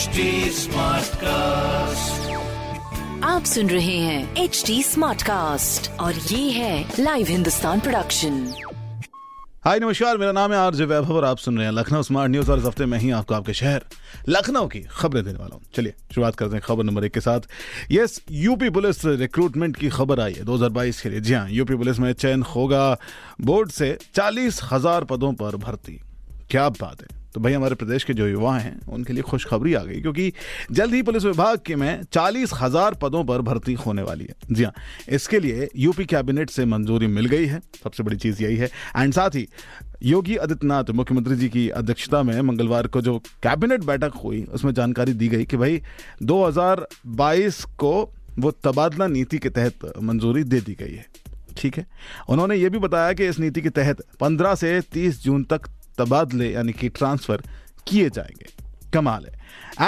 HD cast आप सुन रहे हैं एच डी स्मार्ट कास्ट और ये है लाइव हिंदुस्तान प्रोडक्शन हाय नमस्कार मेरा नाम है आरजे वैभव और आप सुन रहे हैं लखनऊ स्मार्ट न्यूज़ और इस हफ़्ते में ही आपको आपके शहर लखनऊ की खबरें देने वाला हूँ। चलिए शुरुआत करते हैं खबर नंबर एक के साथ। यस यूपी पुलिस रिक्रूटमेंट की खबर आई है 2022 के लिए। जी हाँ यूपी पुलिस में चयन होगा बोर्ड से चालीस हज़ार पदों पर भर्ती। क्या बात है। तो भाई हमारे प्रदेश के जो युवा हैं, उनके लिए खुशखबरी आ गई, क्योंकि जल्द ही पुलिस विभाग के में चालीस हज़ार पदों पर भर्ती होने वाली है। जी हाँ इसके लिए यूपी कैबिनेट से मंजूरी मिल गई है, सबसे बड़ी चीज़ यही है। एंड साथ ही, योगी आदित्यनाथ, मुख्यमंत्री जी की अध्यक्षता में मंगलवार को जो कैबिनेट बैठक हुई, उसमें जानकारी दी गई कि भाई 2022 को वो तबादला नीति के तहत मंजूरी दे दी गई है। ठीक है? उन्होंने ये भी बताया कि इस नीति के तहत 15 से 30 जून तक तबादले, यानी कि ट्रांसफ़र किए जाएँगे। कमाल है।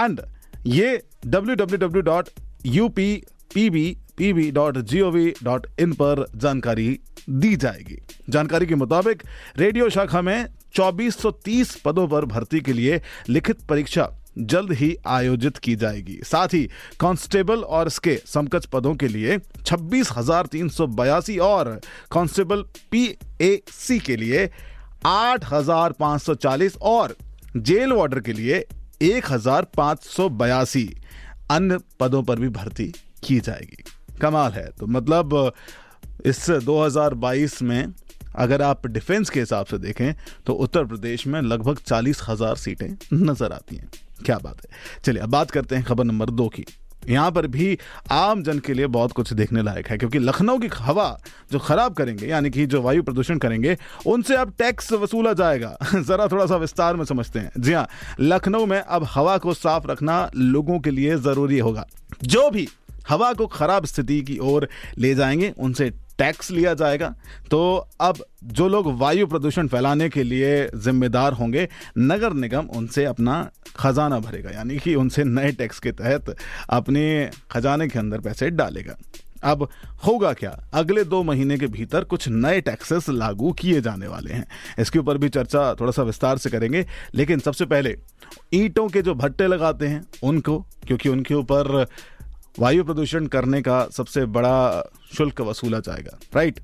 एंड ये www.uppbpb.gov.in पर जानकारी दी जाएगी। जानकारी के मुताबिक, रेडियो शाखा में 2430 पदों पर भर्ती के लिए लिखित परीक्षा जल्द ही आयोजित की जाएगी। साथ ही कांस्टेबल और इसके समकक्ष पदों के लिए छब्बीस सौ और कांस्टेबल पीएसी के लिए आठ हज़ार पाँच सौ चालीस और जेल वार्डर के लिए एक अन्य पदों पर भी भर्ती की जाएगी। कमाल है। तो मतलब इस 2022 में अगर आप डिफेंस के हिसाब से देखें तो उत्तर प्रदेश में लगभग चालीस हज़ार सीटें नज़र आती हैं। क्या बात है। चलिए, अब बात करते हैं खबर नंबर दो की। यहाँ पर भी आम जन के लिए बहुत कुछ देखने लायक है, क्योंकि लखनऊ की हवा जो खराब करेंगे, यानी कि जो वायु प्रदूषण करेंगे, उनसे अब टैक्स वसूला जाएगा। जरा थोड़ा सा विस्तार में समझते हैं। जी हाँ लखनऊ में अब हवा को साफ़ रखना लोगों के लिए ज़रूरी होगा। जो भी हवा को खराब स्थिति की ओर ले जाएँगे, उनसे टैक्स लिया जाएगा। तो अब जो लोग वायु प्रदूषण फैलाने के लिए जिम्मेदार होंगे, नगर निगम उनसे अपना खजाना भरेगा, यानी कि उनसे नए टैक्स के तहत अपने खजाने के अंदर पैसे डालेगा। अब होगा क्या? अगले दो महीने के भीतर कुछ नए टैक्सेस लागू किए जाने वाले हैं। इसके ऊपर भी चर्चा थोड़ा सा विस्तार से करेंगे। लेकिन सबसे पहले, ईंटों के जो भट्टे लगाते हैं, उनको, क्योंकि उनके ऊपर वायु प्रदूषण करने का सबसे बड़ा शुल्क वसूला जाएगा राइट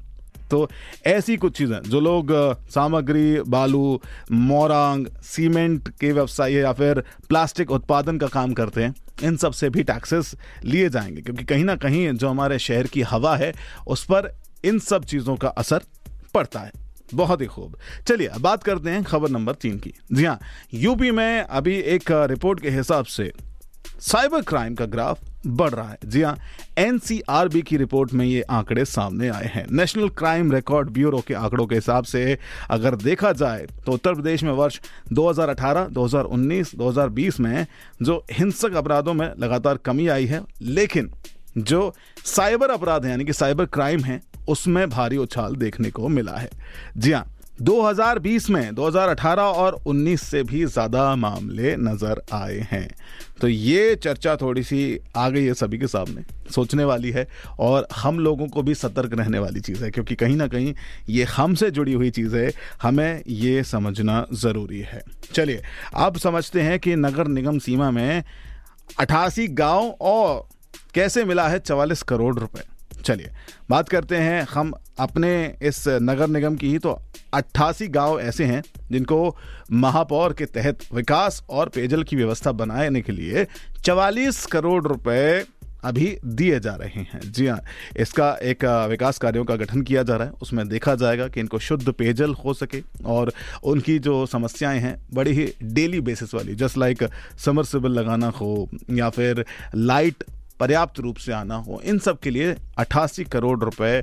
तो ऐसी कुछ चीज़ें, जो लोग सामग्री, बालू, मोरंग, सीमेंट के व्यवसाय या फिर प्लास्टिक उत्पादन का काम करते हैं, इन सबसे भी टैक्सेस लिए जाएँगे, क्योंकि कहीं ना कहीं जो हमारे शहर की हवा है, उस पर इन सब चीज़ों का असर पड़ता है। बहुत ही खूब। चलिए, अब बात करते हैं खबर नंबर तीन की। जी हाँ यूपी में अभी एक रिपोर्ट के हिसाब से साइबर क्राइम का ग्राफ बढ़ रहा है। जी हाँ एनसीआरबी की रिपोर्ट में ये आंकड़े सामने आए हैं। नेशनल क्राइम रिकॉर्ड ब्यूरो के आंकड़ों के हिसाब से अगर देखा जाए तो उत्तर प्रदेश में वर्ष 2018, 2019, 2020 में जो हिंसक अपराधों में लगातार कमी आई है लेकिन जो साइबर अपराध है यानी कि साइबर क्राइम है उसमें भारी उछाल देखने को मिला है। जी हाँ 2020 में 2018 और 19 से भी ज़्यादा मामले नज़र आए हैं। तो ये चर्चा थोड़ी सी आ गई है सभी के सामने, सोचने वाली है और हम लोगों को भी सतर्क रहने वाली चीज़ है, क्योंकि कहीं ना कहीं ये हमसे जुड़ी हुई चीज़ है हमें ये समझना ज़रूरी है। चलिए, अब समझते हैं कि नगर निगम सीमा में अठासी गाँव और कैसे मिला है चवालीस करोड़ रुपए। चलिए, बात करते हैं हम अपने इस नगर निगम की ही तो अट्ठासी गाँव ऐसे हैं जिनको महापौर के तहत विकास और पेयजल की व्यवस्था बनाने के लिए चवालीस करोड़ रुपए अभी दिए जा रहे हैं। जी हाँ इसका एक विकास कार्यों का गठन किया जा रहा है। उसमें देखा जाएगा कि इनको शुद्ध पेयजल हो सके और उनकी जो समस्याएँ हैं, बड़ी ही डेली बेसिस वाली, जस्ट लाइक समरसेबल लगाना हो या फिर लाइट पर्याप्त रूप से आना हो, इन सब के लिए अट्ठासी करोड़ रुपए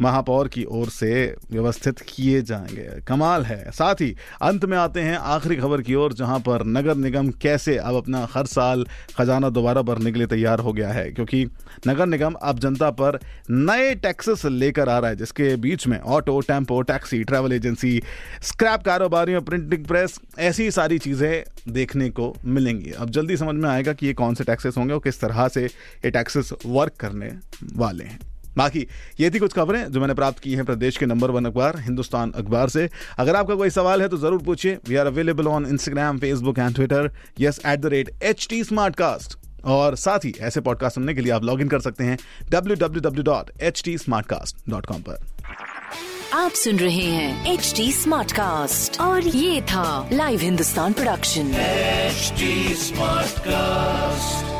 महापौर की ओर से व्यवस्थित किए जाएँगे। कमाल है। साथ ही अंत में आते हैं आखिरी खबर की ओर, जहाँ पर नगर निगम कैसे अब अपना हर साल खजाना दोबारा भरने के लिए तैयार हो गया है, क्योंकि नगर निगम अब जनता पर नए टैक्सेस लेकर आ रहा है, जिसके बीच में auto, tempo, taxi, travel agency, scrap कारोबारियों, प्रिंटिंग प्रेस, ऐसी सारी चीज़ें देखने को मिलेंगी। अब जल्दी समझ में आएगा कि ये कौन से टैक्सेस होंगे और किस तरह से ये टैक्सेस वर्क करने वाले हैं। बाकी ये थी कुछ खबरें जो मैंने प्राप्त की हैं प्रदेश के नंबर वन अखबार हिंदुस्तान अखबार से। अगर आपका कोई सवाल है तो ज़रूर पूछिए। We are available on Instagram Facebook and Twitter yes at the rate H T Smartcast और साथ ही ऐसे पॉडकास्ट सुनने के लिए आप लॉग इन कर सकते हैं W W W dot H T Smartcast dot com पर। आप सुन रहे हैं एच टी स्मार्ट कास्ट और ये था live Hindustan production HD Smartcast.